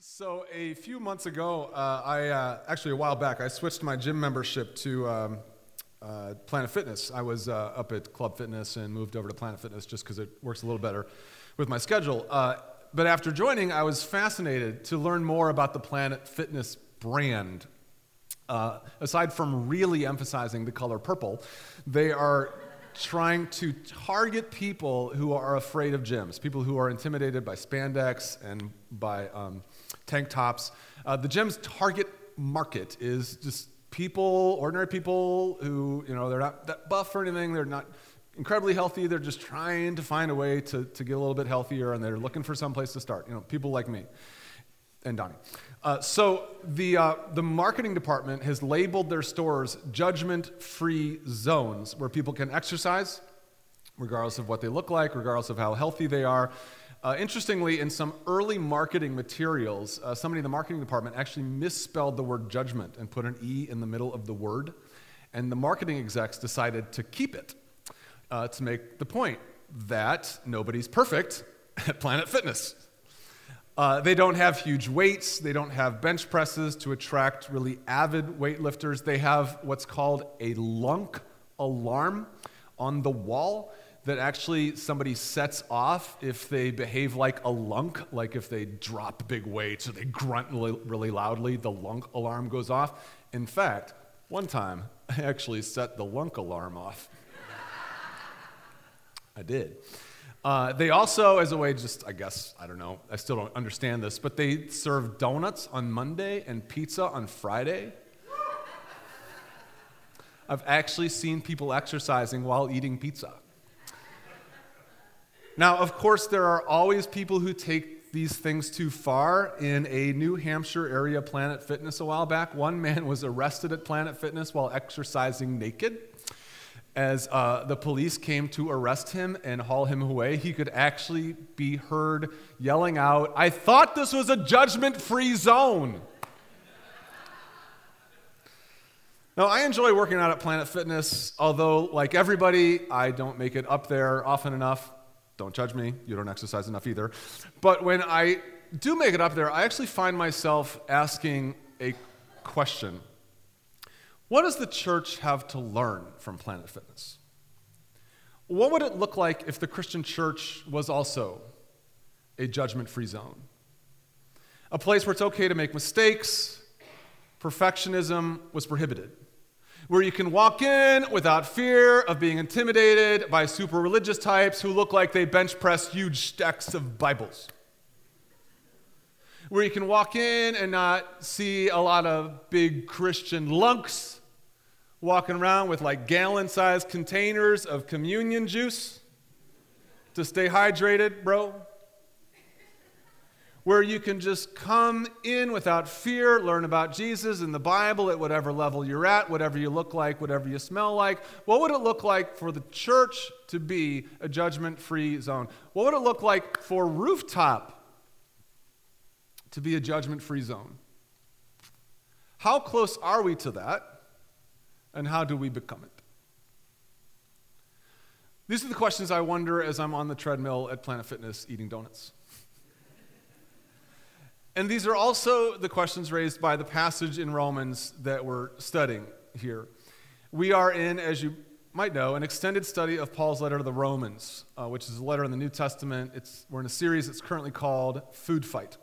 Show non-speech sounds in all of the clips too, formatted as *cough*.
So a few months ago, uh, I uh, actually a while back, I switched my gym membership to um, uh, Planet Fitness. I was uh, up at Club Fitness and moved over to Planet Fitness just because it works a little better with my schedule. Uh, but after joining, I was fascinated to learn more about the Planet Fitness brand. Uh, aside from really emphasizing the color purple, they are trying to target people who are afraid of gyms, people who are intimidated by spandex and by um, tank tops. Uh, the gym's target market is just people, ordinary people who, you know, they're not that buff or anything, they're not incredibly healthy, they're just trying to find a way to, to get a little bit healthier and they're looking for some place to start. You know, people like me and Donnie. Uh, so the, uh, the marketing department has labeled their stores judgment-free zones where people can exercise, regardless of what they look like, regardless of how healthy they are. Uh, interestingly, in some early marketing materials, uh, somebody in the marketing department actually misspelled the word judgment and put an E in the middle of the word. And the marketing execs decided to keep it uh, to make the point that nobody's perfect at Planet Fitness. Uh, they don't have huge weights. They don't have bench presses to attract really avid weightlifters. They have what's called a lunk alarm on the wall that actually somebody sets off if they behave like a lunk, like if they drop big weights or they grunt really, loudly, the lunk alarm goes off. In fact, one time *laughs* I actually set the lunk alarm off. I did. Uh, they also, as a way, just I guess I don't know, I still don't understand this, but they serve donuts on Monday and pizza on Friday. I've actually seen people exercising while eating pizza. Now, of course, there are always people who take these things too far. In a New Hampshire area Planet Fitness a while back, one man was arrested at Planet Fitness while exercising naked as uh, the police came to arrest him and haul him away, he could actually be heard yelling out, I thought this was a judgment free zone. now, I enjoy working out at Planet Fitness, although, like everybody, I don't make it up there often enough. Don't judge me, you don't exercise enough either. But when I do make it up there, I actually find myself asking a question what does the church have to learn from Planet Fitness? What would it look like if the Christian church was also a judgment free zone? A place where it's okay to make mistakes, perfectionism was prohibited. Where you can walk in without fear of being intimidated by super religious types who look like they bench press huge stacks of Bibles where you can walk in and not see a lot of big Christian lunks walking around with like gallon sized containers of communion juice to stay hydrated, bro. Where you can just come in without fear, learn about Jesus and the Bible at whatever level you're at, whatever you look like, whatever you smell like. What would it look like for the church to be a judgment free zone? What would it look like for Rooftop to be a judgment free zone? How close are we to that? And how do we become it? These are the questions I wonder as I'm on the treadmill at Planet Fitness eating donuts. And these are also the questions raised by the passage in Romans that we're studying here. We are in, as you might know, an extended study of Paul's letter to the Romans, uh, which is a letter in the New Testament. It's, we're in a series that's currently called Food Fight.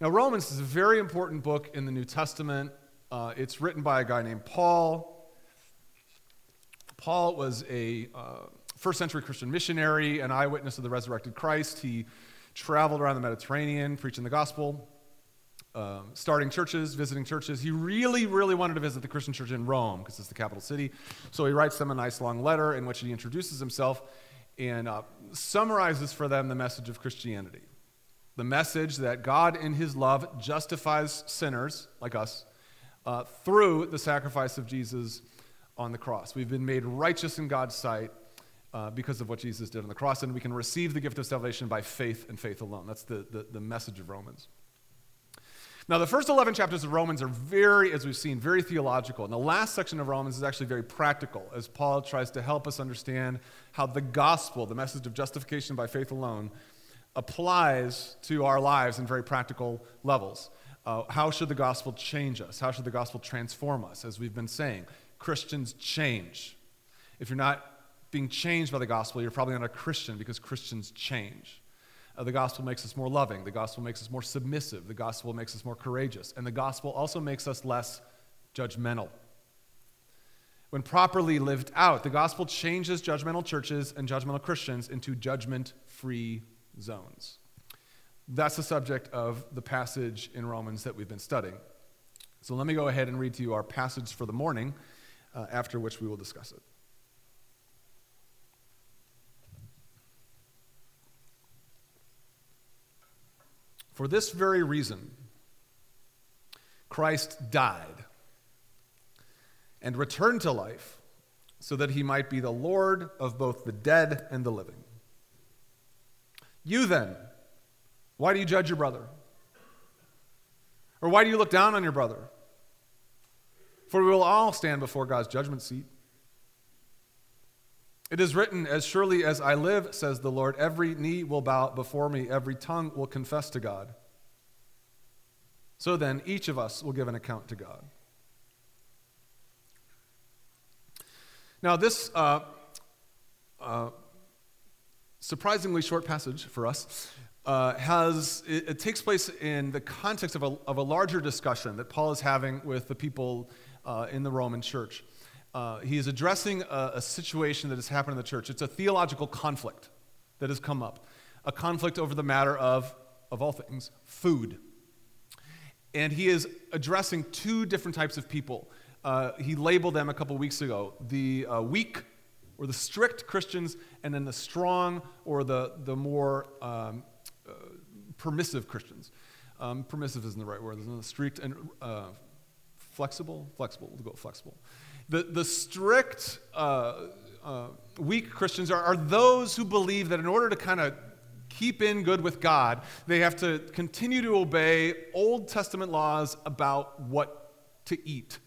Now, Romans is a very important book in the New Testament. Uh, it's written by a guy named Paul. Paul was a uh, first century Christian missionary, an eyewitness of the resurrected Christ. He traveled around the Mediterranean preaching the gospel, um, starting churches, visiting churches. He really, really wanted to visit the Christian church in Rome because it's the capital city. So he writes them a nice long letter in which he introduces himself and uh, summarizes for them the message of Christianity. The message that God, in his love, justifies sinners like us uh, through the sacrifice of Jesus on the cross. We've been made righteous in God's sight uh, because of what Jesus did on the cross, and we can receive the gift of salvation by faith and faith alone. That's the, the, the message of Romans. Now, the first 11 chapters of Romans are very, as we've seen, very theological. And the last section of Romans is actually very practical as Paul tries to help us understand how the gospel, the message of justification by faith alone, applies to our lives in very practical levels. Uh, how should the gospel change us? How should the gospel transform us? As we've been saying, Christians change. If you're not being changed by the gospel, you're probably not a Christian because Christians change. Uh, the gospel makes us more loving. The gospel makes us more submissive. The gospel makes us more courageous. And the gospel also makes us less judgmental. When properly lived out, the gospel changes judgmental churches and judgmental Christians into judgment free zones. That's the subject of the passage in Romans that we've been studying. So let me go ahead and read to you our passage for the morning, uh, after which we will discuss it. For this very reason, Christ died and returned to life so that he might be the Lord of both the dead and the living. You then, why do you judge your brother? Or why do you look down on your brother? For we will all stand before God's judgment seat. It is written, As surely as I live, says the Lord, every knee will bow before me, every tongue will confess to God. So then, each of us will give an account to God. Now, this uh, uh, surprisingly short passage for us uh, has it, it, takes place in the context of a, of a larger discussion that Paul is having with the people uh, in the Roman church. Uh, he is addressing a, a situation that has happened in the church. It's a theological conflict that has come up, a conflict over the matter of, of all things, food. And he is addressing two different types of people uh, he labeled them a couple weeks ago the uh, weak or the strict Christians, and then the strong or the, the more um, uh, permissive Christians. Um, permissive isn't the right word, isn't it? Strict and uh, flexible? Flexible, we'll go flexible. The, the strict, uh, uh, weak Christians are, are those who believe that in order to kind of keep in good with God, they have to continue to obey Old Testament laws about what to eat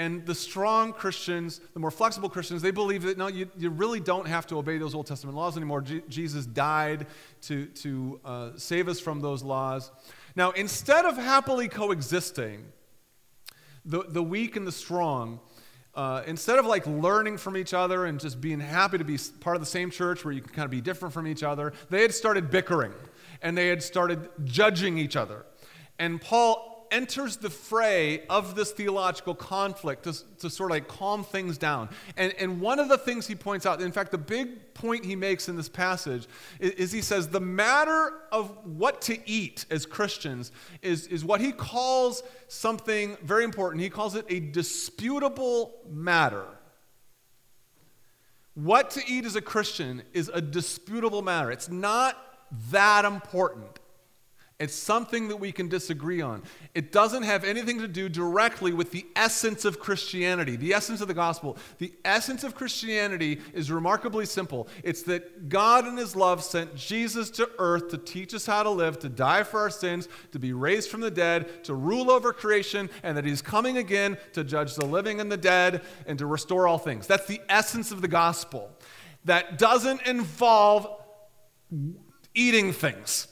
and the strong Christians, the more flexible Christians, they believe that no, you, you really don't have to obey those Old Testament laws anymore. Je- Jesus died to, to uh, save us from those laws. Now, instead of happily coexisting, the, the weak and the strong, uh, instead of like learning from each other and just being happy to be part of the same church where you can kind of be different from each other, they had started bickering and they had started judging each other. And Paul enters the fray of this theological conflict to, to sort of like calm things down. And, and one of the things he points out, in fact, the big point he makes in this passage is, is he says the matter of what to eat as Christians is, is what he calls something very important. He calls it a disputable matter. What to eat as a Christian is a disputable matter. It's not that important. It's something that we can disagree on. It doesn't have anything to do directly with the essence of Christianity, the essence of the gospel. The essence of Christianity is remarkably simple it's that God, in His love, sent Jesus to earth to teach us how to live, to die for our sins, to be raised from the dead, to rule over creation, and that He's coming again to judge the living and the dead and to restore all things. That's the essence of the gospel. That doesn't involve eating things.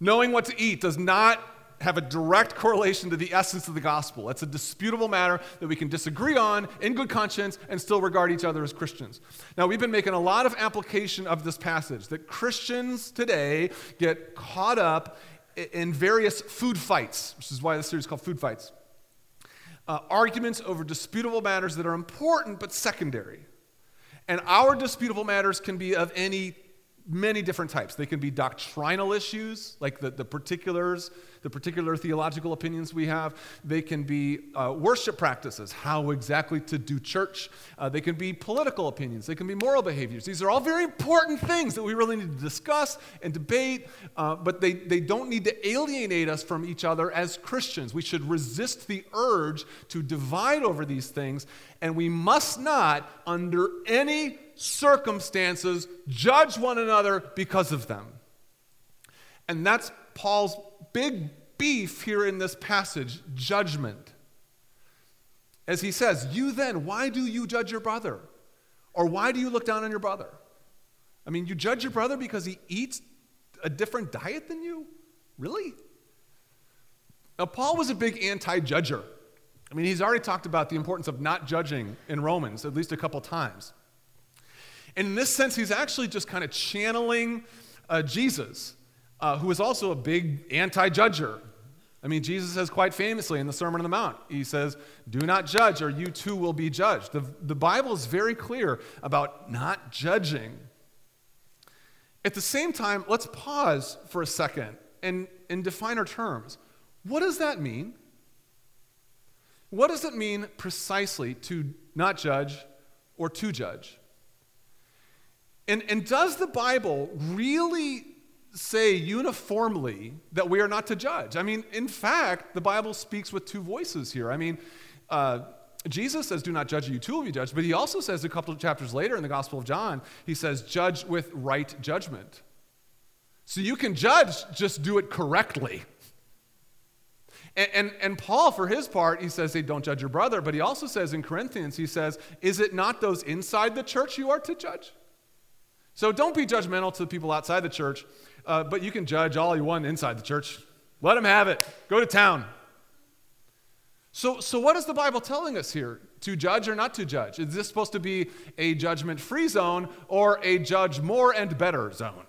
Knowing what to eat does not have a direct correlation to the essence of the gospel. It's a disputable matter that we can disagree on in good conscience and still regard each other as Christians. Now, we've been making a lot of application of this passage that Christians today get caught up in various food fights, which is why this series is called Food Fights. Uh, arguments over disputable matters that are important but secondary. And our disputable matters can be of any many different types. They can be doctrinal issues, like the, the particulars, the particular theological opinions we have. They can be uh, worship practices, how exactly to do church. Uh, they can be political opinions. They can be moral behaviors. These are all very important things that we really need to discuss and debate, uh, but they, they don't need to alienate us from each other as Christians. We should resist the urge to divide over these things, and we must not, under any circumstances judge one another because of them. And that's Paul's big beef here in this passage judgment. As he says, You then, why do you judge your brother? Or why do you look down on your brother? I mean, you judge your brother because he eats a different diet than you? Really? Now, Paul was a big anti judger. I mean, he's already talked about the importance of not judging in Romans at least a couple times. And in this sense, he's actually just kind of channeling uh, Jesus, uh, who is also a big anti judger. I mean, Jesus says quite famously in the Sermon on the Mount, he says, Do not judge, or you too will be judged. The, the Bible is very clear about not judging. At the same time, let's pause for a second and, and define our terms. What does that mean? What does it mean precisely to not judge or to judge? And, and does the Bible really say uniformly that we are not to judge? I mean, in fact, the Bible speaks with two voices here. I mean, uh, Jesus says, Do not judge, you too will be judged. But he also says a couple of chapters later in the Gospel of John, he says, Judge with right judgment. So you can judge, just do it correctly. And, and, and, Paul, for his part, he says, hey, don't judge your brother. But he also says in Corinthians, he says, is it not those inside the church you are to judge? So don't be judgmental to the people outside the church, uh, but you can judge all you want inside the church. Let them have it. Go to town. So, so what is the Bible telling us here? To judge or not to judge? Is this supposed to be a judgment free zone or a judge more and better zone?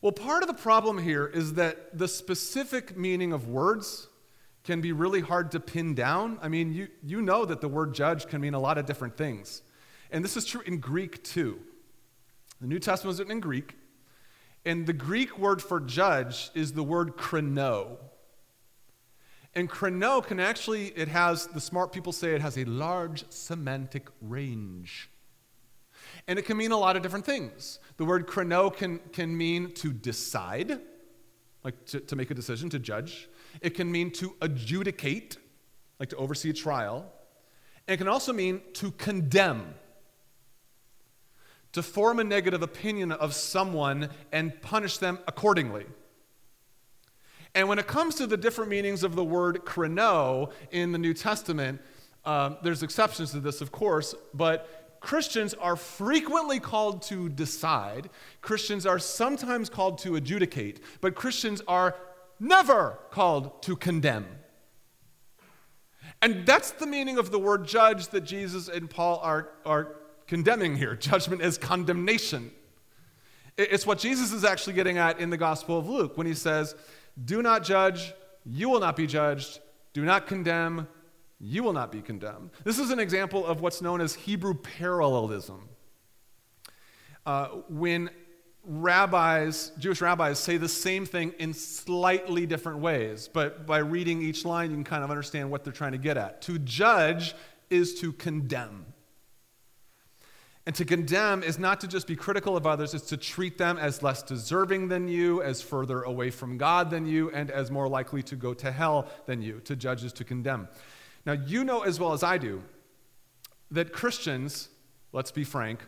Well, part of the problem here is that the specific meaning of words can be really hard to pin down. I mean, you, you know that the word judge can mean a lot of different things. And this is true in Greek too. The New Testament was written in Greek, and the Greek word for judge is the word krino. And krino can actually, it has, the smart people say it has a large semantic range. And it can mean a lot of different things. The word krino can, can mean to decide, like to, to make a decision, to judge. It can mean to adjudicate, like to oversee a trial. And it can also mean to condemn, to form a negative opinion of someone and punish them accordingly. And when it comes to the different meanings of the word krino in the New Testament, uh, there's exceptions to this, of course, but Christians are frequently called to decide, Christians are sometimes called to adjudicate, but Christians are never called to condemn. And that's the meaning of the word judge that Jesus and Paul are, are condemning here. *laughs* Judgment is condemnation. It's what Jesus is actually getting at in the Gospel of Luke when he says, Do not judge, you will not be judged. Do not condemn, you will not be condemned. This is an example of what's known as Hebrew parallelism. Uh, when rabbis, Jewish rabbis, say the same thing in slightly different ways, but by reading each line, you can kind of understand what they're trying to get at. To judge is to condemn. And to condemn is not to just be critical of others, it's to treat them as less deserving than you, as further away from God than you, and as more likely to go to hell than you. To judge is to condemn. Now, you know as well as I do that Christians, let's be frank,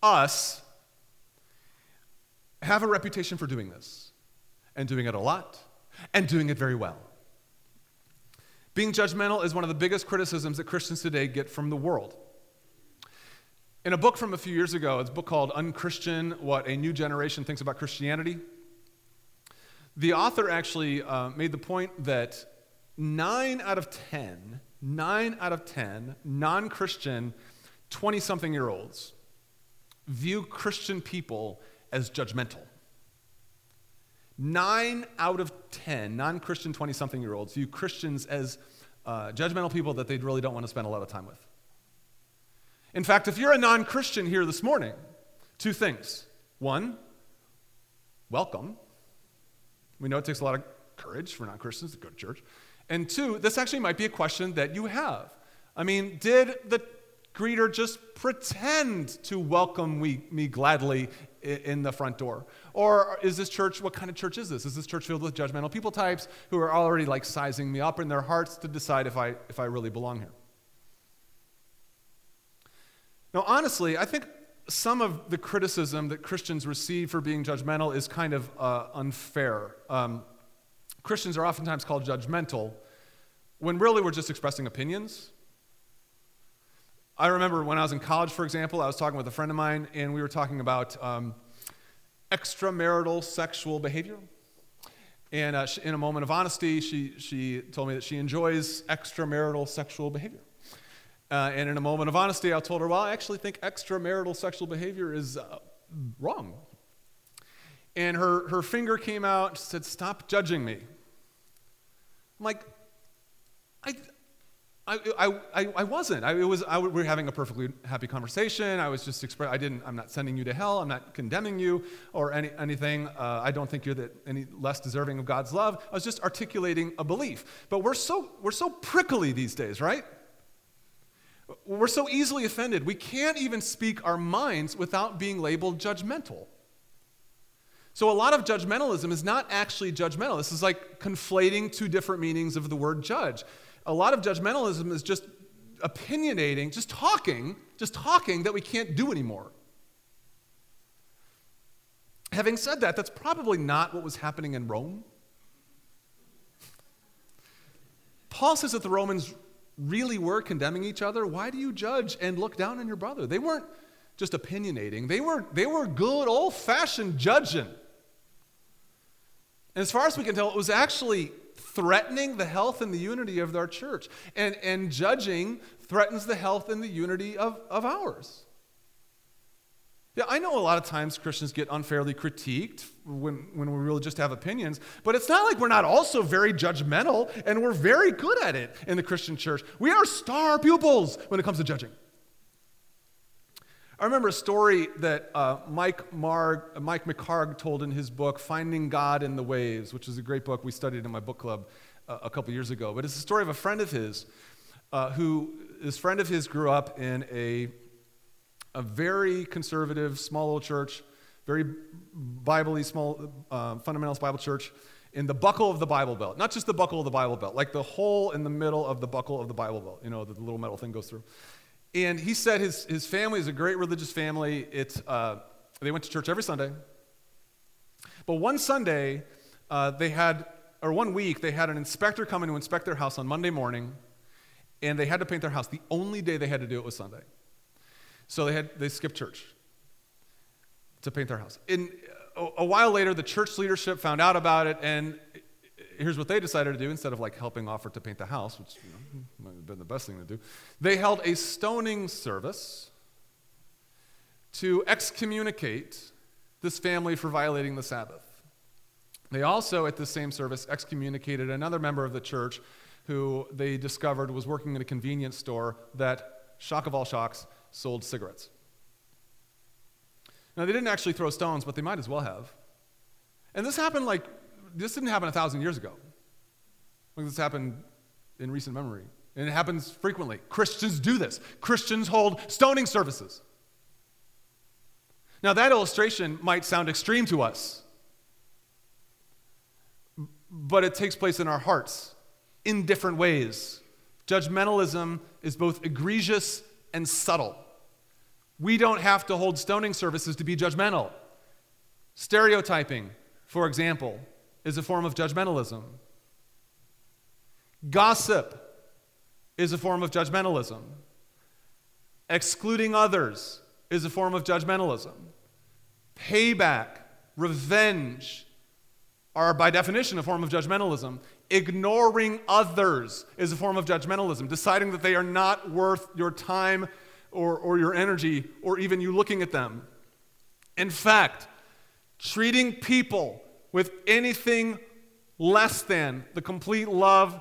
us, have a reputation for doing this, and doing it a lot, and doing it very well. Being judgmental is one of the biggest criticisms that Christians today get from the world. In a book from a few years ago, it's a book called Unchristian What a New Generation Thinks About Christianity. The author actually uh, made the point that nine out of 10, nine out of 10 non Christian 20 something year olds view Christian people as judgmental. Nine out of 10 non Christian 20 something year olds view Christians as uh, judgmental people that they really don't want to spend a lot of time with. In fact, if you're a non Christian here this morning, two things. One, welcome. We know it takes a lot of courage for non Christians to go to church. And two, this actually might be a question that you have. I mean, did the greeter just pretend to welcome me, me gladly in the front door? Or is this church, what kind of church is this? Is this church filled with judgmental people types who are already like sizing me up in their hearts to decide if I, if I really belong here? Now, honestly, I think some of the criticism that Christians receive for being judgmental is kind of uh, unfair. Um, Christians are oftentimes called judgmental when really we're just expressing opinions. I remember when I was in college, for example, I was talking with a friend of mine, and we were talking about um, extramarital sexual behavior. And uh, in a moment of honesty, she, she told me that she enjoys extramarital sexual behavior. Uh, and in a moment of honesty, I told her, well, I actually think extramarital sexual behavior is uh, wrong. And her, her finger came out and said, Stop judging me. I'm like, I, I, I, I wasn't. I, it was, I, we were having a perfectly happy conversation. I was just expressing, I didn't, I'm not sending you to hell. I'm not condemning you or any, anything. Uh, I don't think you're any less deserving of God's love. I was just articulating a belief. But we're so, we're so prickly these days, right? We're so easily offended. We can't even speak our minds without being labeled judgmental. So, a lot of judgmentalism is not actually judgmental. This is like conflating two different meanings of the word judge a lot of judgmentalism is just opinionating, just talking, just talking that we can't do anymore. Having said that, that's probably not what was happening in Rome. Paul says that the Romans really were condemning each other. Why do you judge and look down on your brother? They weren't just opinionating, they were, they were good old fashioned judging. And as far as we can tell, it was actually threatening the health and the unity of our church. And, and judging threatens the health and the unity of, of ours. Yeah, I know a lot of times Christians get unfairly critiqued when, when we really just have opinions, but it's not like we're not also very judgmental and we're very good at it in the Christian church. We are star pupils when it comes to judging. I remember a story that uh, Mike, Marg, Mike McHargue told in his book, Finding God in the Waves, which is a great book we studied in my book club uh, a couple years ago. But it's the story of a friend of his uh, who, this friend of his grew up in a, a very conservative, small little church, very Bible small, uh, fundamentalist Bible church in the buckle of the Bible Belt. Not just the buckle of the Bible Belt, like the hole in the middle of the buckle of the Bible Belt, you know, the little metal thing goes through. And he said his, his family is a great religious family. It's, uh, they went to church every Sunday. But one Sunday, uh, they had, or one week, they had an inspector come in to inspect their house on Monday morning, and they had to paint their house. The only day they had to do it was Sunday. So they, had, they skipped church to paint their house. In, a, a while later, the church leadership found out about it, and here's what they decided to do instead of like helping offer to paint the house, which you know, might have been the best thing to do. They held a stoning service to excommunicate this family for violating the Sabbath. They also, at the same service, excommunicated another member of the church who they discovered was working in a convenience store that, shock of all shocks, sold cigarettes. Now, they didn't actually throw stones, but they might as well have. And this happened like this didn't happen a thousand years ago. Like this happened in recent memory. And it happens frequently. Christians do this. Christians hold stoning services. Now, that illustration might sound extreme to us, but it takes place in our hearts in different ways. Judgmentalism is both egregious and subtle. We don't have to hold stoning services to be judgmental. Stereotyping, for example, is a form of judgmentalism. Gossip is a form of judgmentalism. Excluding others is a form of judgmentalism. Payback, revenge are by definition a form of judgmentalism. Ignoring others is a form of judgmentalism. Deciding that they are not worth your time or, or your energy or even you looking at them. In fact, treating people with anything less than the complete love,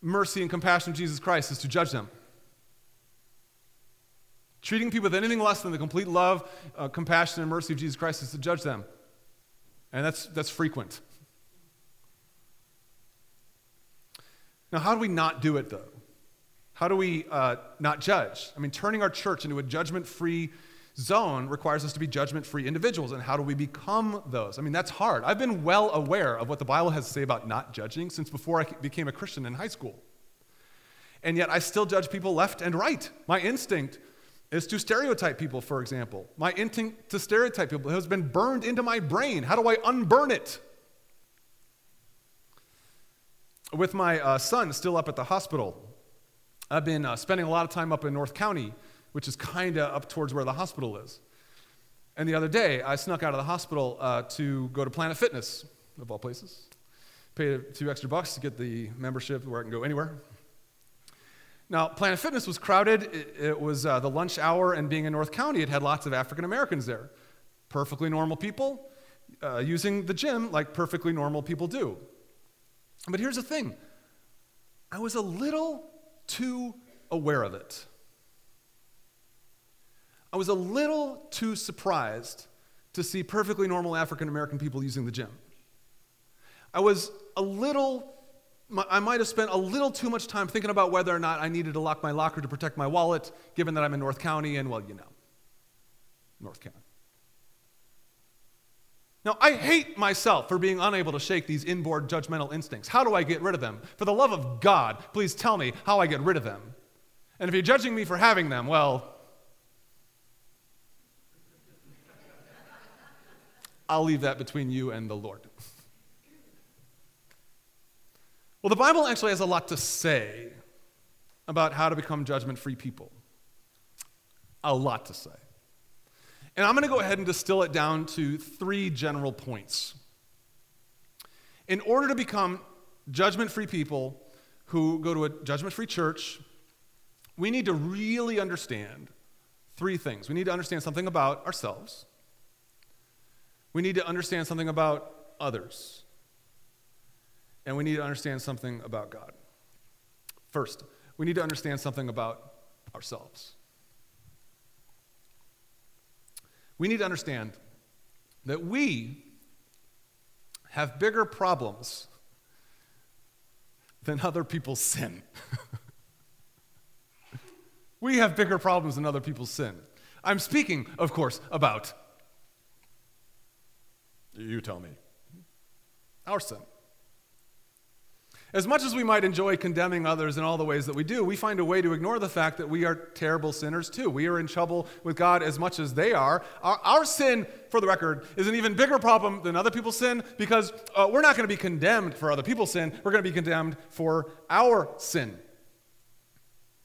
mercy, and compassion of Jesus Christ is to judge them. Treating people with anything less than the complete love, uh, compassion, and mercy of Jesus Christ is to judge them. And that's, that's frequent. Now, how do we not do it, though? How do we uh, not judge? I mean, turning our church into a judgment free zone requires us to be judgment free individuals. And how do we become those? I mean, that's hard. I've been well aware of what the Bible has to say about not judging since before I became a Christian in high school. And yet I still judge people left and right. My instinct is to stereotype people, for example. My instinct to stereotype people has been burned into my brain. How do I unburn it? With my uh, son still up at the hospital, I've been uh, spending a lot of time up in North County which is kind of up towards where the hospital is. And the other day, I snuck out of the hospital uh, to go to Planet Fitness, of all places. Paid two extra bucks to get the membership where I can go anywhere. Now, Planet Fitness was crowded. It, it was uh, the lunch hour, and being in North County, it had lots of African Americans there. Perfectly normal people uh, using the gym like perfectly normal people do. But here's the thing I was a little too aware of it. I was a little too surprised to see perfectly normal African American people using the gym. I was a little, I might have spent a little too much time thinking about whether or not I needed to lock my locker to protect my wallet, given that I'm in North County and, well, you know, North County. Now, I hate myself for being unable to shake these inborn judgmental instincts. How do I get rid of them? For the love of God, please tell me how I get rid of them. And if you're judging me for having them, well, I'll leave that between you and the Lord. Well, the Bible actually has a lot to say about how to become judgment free people. A lot to say. And I'm going to go ahead and distill it down to three general points. In order to become judgment free people who go to a judgment free church, we need to really understand three things. We need to understand something about ourselves, we need to understand something about others, and we need to understand something about God. First, we need to understand something about ourselves. We need to understand that we have bigger problems than other people's sin. *laughs* we have bigger problems than other people's sin. I'm speaking, of course, about, you tell me, our sin. As much as we might enjoy condemning others in all the ways that we do, we find a way to ignore the fact that we are terrible sinners too. We are in trouble with God as much as they are. Our, our sin, for the record, is an even bigger problem than other people's sin because uh, we're not going to be condemned for other people's sin. We're going to be condemned for our sin.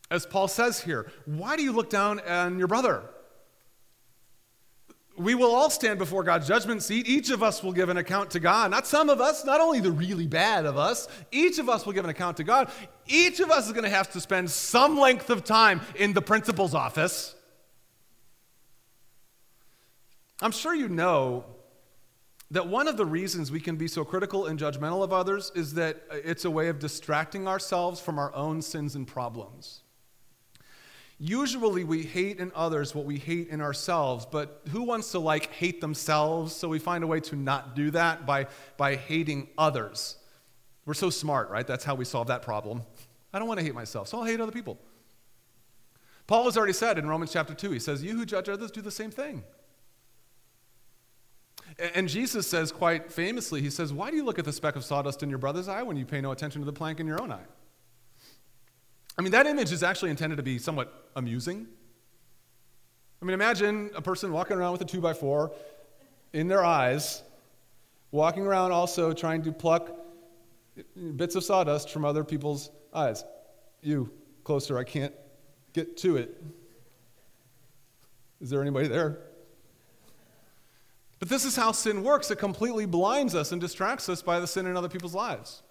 As Paul says here, why do you look down on your brother? We will all stand before God's judgment seat. Each of us will give an account to God. Not some of us, not only the really bad of us. Each of us will give an account to God. Each of us is going to have to spend some length of time in the principal's office. I'm sure you know that one of the reasons we can be so critical and judgmental of others is that it's a way of distracting ourselves from our own sins and problems. Usually we hate in others what we hate in ourselves, but who wants to like hate themselves? So we find a way to not do that by, by hating others. We're so smart, right? That's how we solve that problem. I don't want to hate myself, so I'll hate other people. Paul has already said in Romans chapter 2, he says, You who judge others do the same thing. And Jesus says quite famously, He says, Why do you look at the speck of sawdust in your brother's eye when you pay no attention to the plank in your own eye? I mean, that image is actually intended to be somewhat amusing. I mean, imagine a person walking around with a two by four in their eyes, walking around also trying to pluck bits of sawdust from other people's eyes. You, closer, I can't get to it. Is there anybody there? But this is how sin works. It completely blinds us and distracts us by the sin in other people's lives.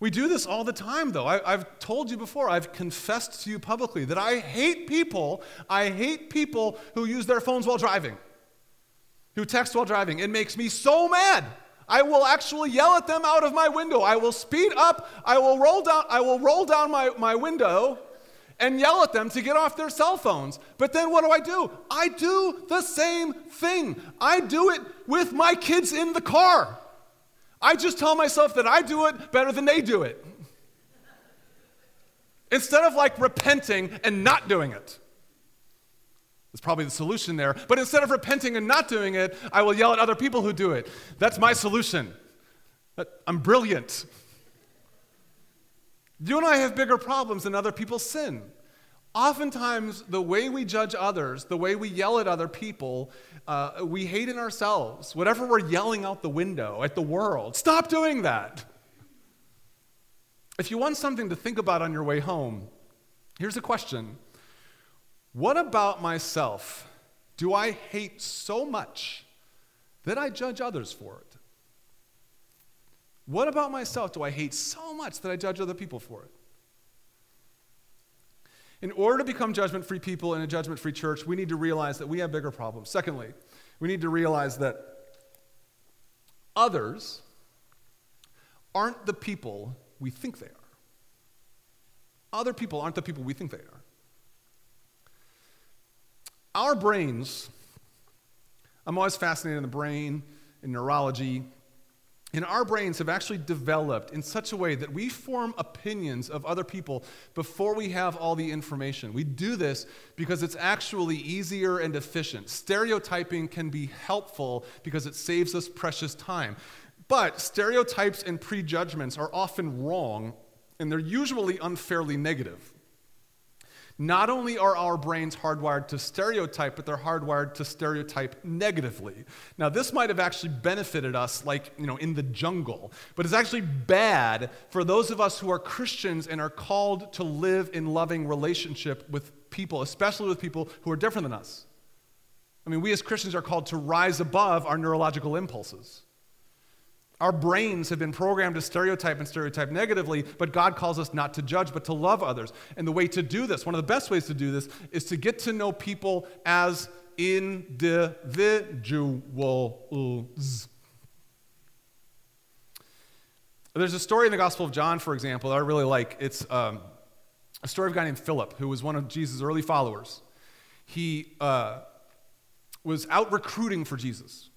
We do this all the time, though. I, have told you before, I've confessed to you publicly that I hate people. I hate people who use their phones while driving, who text while driving. It makes me so mad. I will actually yell at them out of my window. I will speed up. I will roll down, I will roll down my, my window and yell at them to get off their cell phones. But then what do I do? I do the same thing. I do it with my kids in the car. I just tell myself that I do it better than they do it. Instead of like repenting and not doing it. That's probably the solution there. But instead of repenting and not doing it, I will yell at other people who do it. That's my solution. I'm brilliant. You and I have bigger problems than other people's sin. Oftentimes, the way we judge others, the way we yell at other people, uh, we hate in ourselves. Whatever we're yelling out the window at the world, stop doing that. If you want something to think about on your way home, here's a question What about myself do I hate so much that I judge others for it? What about myself do I hate so much that I judge other people for it? In order to become judgment free people in a judgment free church, we need to realize that we have bigger problems. Secondly, we need to realize that others aren't the people we think they are. Other people aren't the people we think they are. Our brains, I'm always fascinated in the brain, in neurology, and our brains have actually developed in such a way that we form opinions of other people before we have all the information. We do this because it's actually easier and efficient. Stereotyping can be helpful because it saves us precious time. But stereotypes and prejudgments are often wrong, and they're usually unfairly negative. Not only are our brains hardwired to stereotype, but they're hardwired to stereotype negatively. Now, this might have actually benefited us, like, you know, in the jungle, but it's actually bad for those of us who are Christians and are called to live in loving relationship with people, especially with people who are different than us. I mean, we as Christians are called to rise above our neurological impulses. Our brains have been programmed to stereotype and stereotype negatively, but God calls us not to judge, but to love others. And the way to do this, one of the best ways to do this, is to get to know people as individuals. There's a story in the Gospel of John, for example, that I really like. It's um, a story of a guy named Philip, who was one of Jesus' early followers. He uh, was out recruiting for Jesus.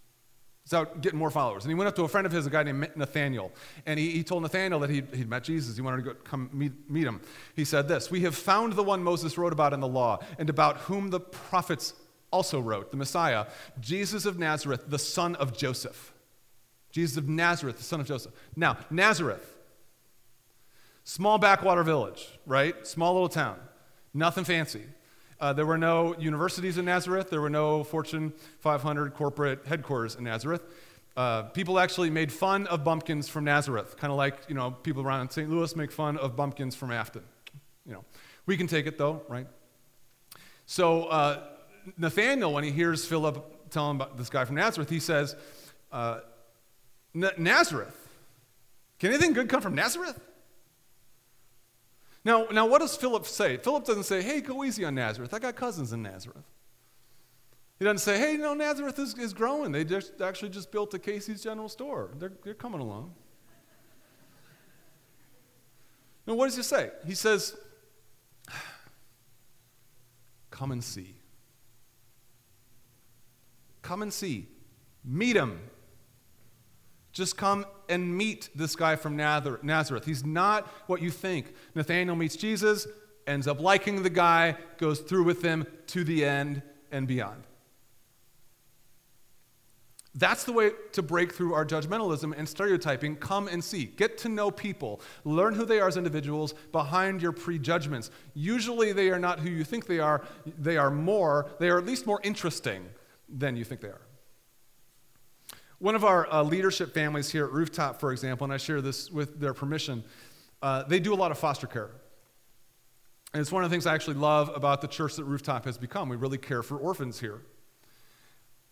He's out getting more followers. And he went up to a friend of his, a guy named Nathaniel. And he, he told Nathaniel that he'd, he'd met Jesus. He wanted to go, come meet, meet him. He said this We have found the one Moses wrote about in the law, and about whom the prophets also wrote, the Messiah, Jesus of Nazareth, the son of Joseph. Jesus of Nazareth, the son of Joseph. Now, Nazareth, small backwater village, right? Small little town. Nothing fancy. Uh, there were no universities in Nazareth. There were no Fortune 500 corporate headquarters in Nazareth. Uh, people actually made fun of bumpkins from Nazareth, kind of like you know people around St. Louis make fun of bumpkins from Afton. You know, we can take it though, right? So uh, Nathaniel, when he hears Philip tell him about this guy from Nazareth, he says, uh, "Nazareth? Can anything good come from Nazareth?" Now, now, what does Philip say? Philip doesn't say, hey, go easy on Nazareth. I got cousins in Nazareth. He doesn't say, hey, no, Nazareth is, is growing. They just actually just built a Casey's General Store. They're, they're coming along. No, what does he say? He says, come and see. Come and see. Meet him. Just come and meet this guy from Nazareth. He's not what you think. Nathanael meets Jesus, ends up liking the guy, goes through with him to the end and beyond. That's the way to break through our judgmentalism and stereotyping. Come and see. Get to know people. Learn who they are as individuals behind your prejudgments. Usually, they are not who you think they are. They are more, they are at least more interesting than you think they are. One of our uh, leadership families here at Rooftop, for example, and I share this with their permission, uh, they do a lot of foster care. And it's one of the things I actually love about the church that Rooftop has become. We really care for orphans here.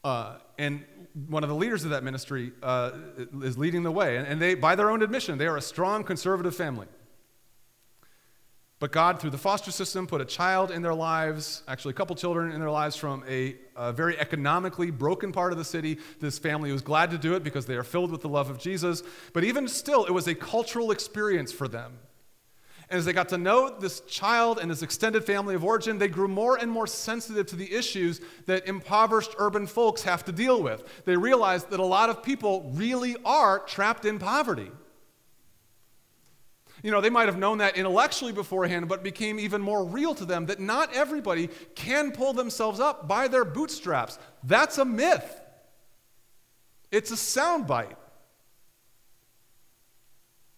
Uh, and one of the leaders of that ministry uh, is leading the way. And, and they, by their own admission, they are a strong conservative family. But God, through the foster system, put a child in their lives, actually, a couple children in their lives from a, a, very economically broken part of the city. This family was glad to do it because they are filled with the love of Jesus. But even still, it was a cultural experience for them. And as they got to know this child and this extended family of origin, they grew more and more sensitive to the issues that impoverished urban folks have to deal with. They realized that a lot of people really are trapped in poverty. You know, they might have known that intellectually beforehand, but became even more real to them that not everybody can pull themselves up by their bootstraps. That's a myth. It's a soundbite.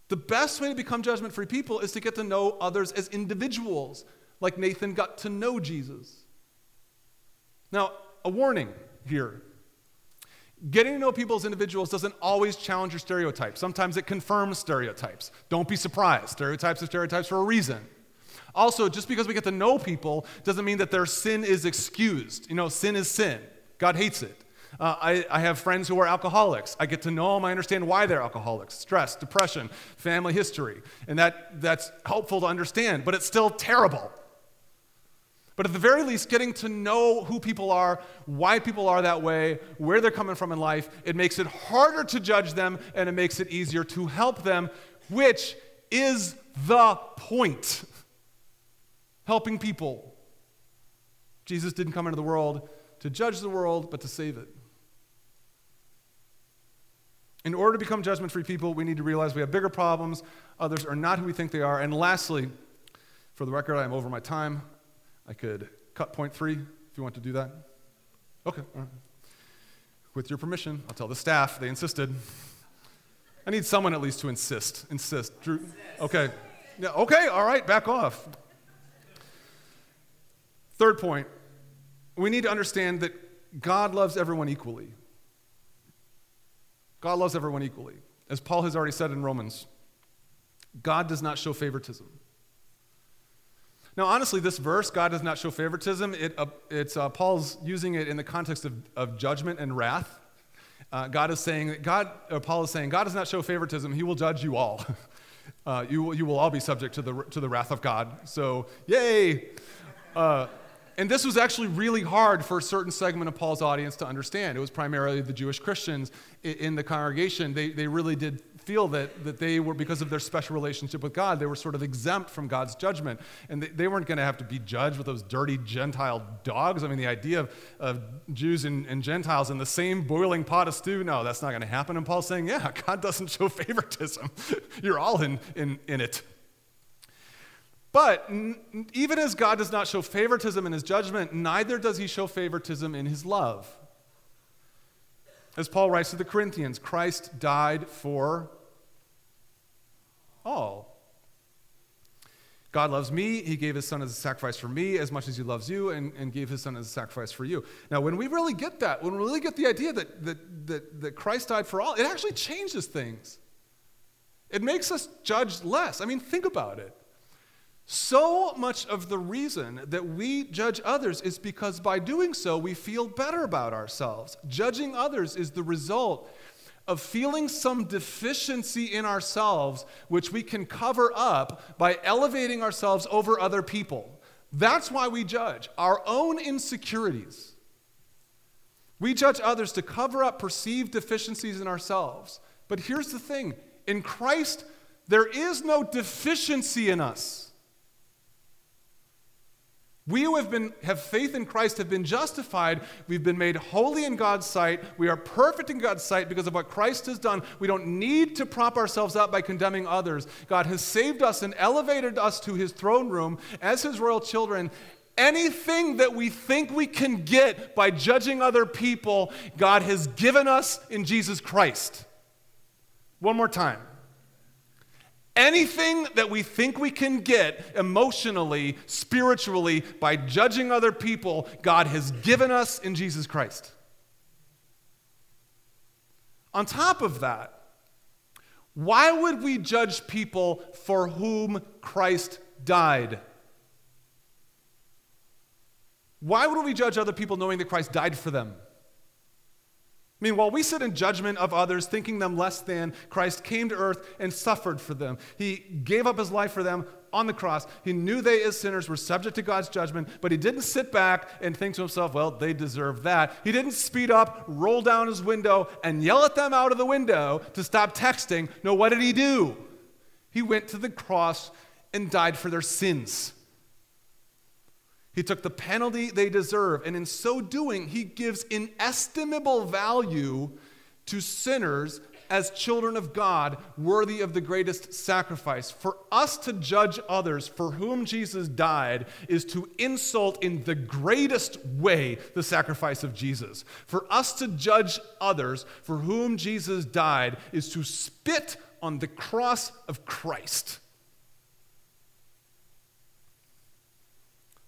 The best way to become judgment free people is to get to know others as individuals, like Nathan got to know Jesus. Now, a warning here Getting to know people as individuals doesn't always challenge your stereotypes. Sometimes it confirms stereotypes. Don't be surprised. Stereotypes are stereotypes for a reason. Also, just because we get to know people doesn't mean that their sin is excused. You know, sin is sin. God hates it. Uh, I, I, have friends who are alcoholics. I get to know them. I understand why they're alcoholics stress, depression, family history. And that, that's helpful to understand, but it's still terrible. But at the very least, getting to know who people are, why people are that way, where they're coming from in life, it makes it harder to judge them and it makes it easier to help them, which is the point. *laughs* Helping people. Jesus didn't come into the world to judge the world, but to save it. In order to become judgment free people, we need to realize we have bigger problems. Others are not who we think they are. And lastly, for the record, I am over my time. I could cut point three if you want to do that. Okay. With your permission, I'll tell the staff. They insisted. I need someone at least to insist. Insist. Drew. Okay. Yeah, okay, all right, back off. Third point we need to understand that God loves everyone equally. God loves everyone equally. As Paul has already said in Romans, God does not show favoritism. Now, honestly, this verse, God does not show favoritism, it, uh, it's, uh, Paul's using it in the context of, of judgment and wrath. Uh, God is saying, God, Paul is saying, God does not show favoritism, he will judge you all. *laughs* Uh, you, you will all be subject to the, to the wrath of God. So, yay! Uh, and this was actually really hard for a certain segment of Paul's audience to understand. It was primarily the Jewish Christians in the congregation. They, they really did feel that, that they were, because of their special relationship with God, they were sort of exempt from God's judgment. And they, they weren't going to have to be judged with those dirty Gentile dogs. I mean, the idea of, of Jews and, and Gentiles in the same boiling pot of stew, no, that's not going to happen. And Paul's saying, yeah, God doesn't show favoritism. *laughs* You're all in, in, in it. But even as God does not show favoritism in his judgment, neither does he show favoritism in his love. As Paul writes to the Corinthians, Christ died for all. God loves me. He gave his son as a sacrifice for me as much as he loves you and, and gave his son as a sacrifice for you. Now, when we really get that, when we really get the idea that, that, that, that Christ died for all, it actually changes things. It makes us judge less. I mean, think about it. So much of the reason that we judge others is because by doing so, we feel better about ourselves. Judging others is the result of feeling some deficiency in ourselves, which we can cover up by elevating ourselves over other people. That's why we judge our own insecurities. We judge others to cover up perceived deficiencies in ourselves. But here's the thing in Christ, there is no deficiency in us. We who have, been, have faith in Christ have been justified. We've been made holy in God's sight. We are perfect in God's sight because of what Christ has done. We don't need to prop ourselves up by condemning others. God has saved us and elevated us to his throne room as his royal children. Anything that we think we can get by judging other people, God has given us in Jesus Christ. One more time. Anything that we think we can get emotionally, spiritually, by judging other people, God has given us in Jesus Christ. On top of that, why would we judge people for whom Christ died? Why would we judge other people knowing that Christ died for them? I mean, while we sit in judgment of others, thinking them less than, Christ came to earth and suffered for them. He gave up his life for them on the cross. He knew they, as sinners, were subject to God's judgment, but he didn't sit back and think to himself, well, they deserve that. He didn't speed up, roll down his window, and yell at them out of the window to stop texting. No, what did he do? He went to the cross and died for their sins. He took the penalty they deserve, and in so doing, he gives inestimable value to sinners as children of God, worthy of the greatest sacrifice. For us to judge others for whom Jesus died is to insult in the greatest way the sacrifice of Jesus. For us to judge others for whom Jesus died is to spit on the cross of Christ.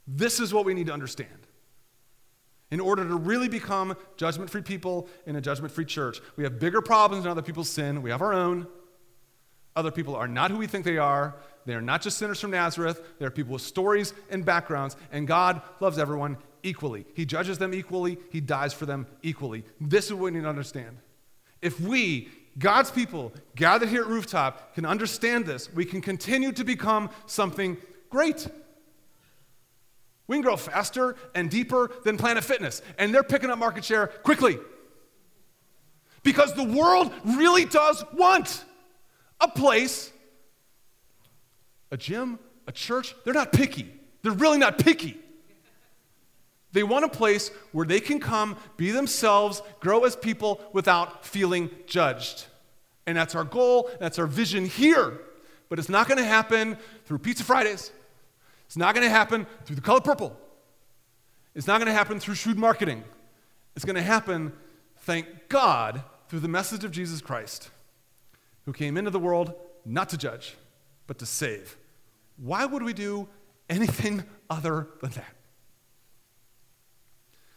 This is what we need to understand. In order to really become judgment free people in a judgment free church, we have bigger problems than other people's sin. We have our own. Other people are not who we think they are. They are not just sinners from Nazareth. They are people with stories and backgrounds, and God loves everyone equally. He judges them equally, He dies for them equally. This is what we need to understand. If we, God's people, gathered here at Rooftop, can understand this, we can continue to become something great. We can grow faster and deeper than Planet Fitness, and they're picking up market share quickly. Because the world really does want a place, a gym, a church. They're not picky. They're really not picky. They want a place where they can come, be themselves, grow as people without feeling judged. And that's our goal, that's our vision here. But it's not going to happen through Pizza Fridays. It's not going to happen through the color purple. It's not going to happen through shrewd marketing. It's going to happen, thank God, through the message of Jesus Christ, who came into the world not to judge, but to save. Why would we do anything *laughs* other than that?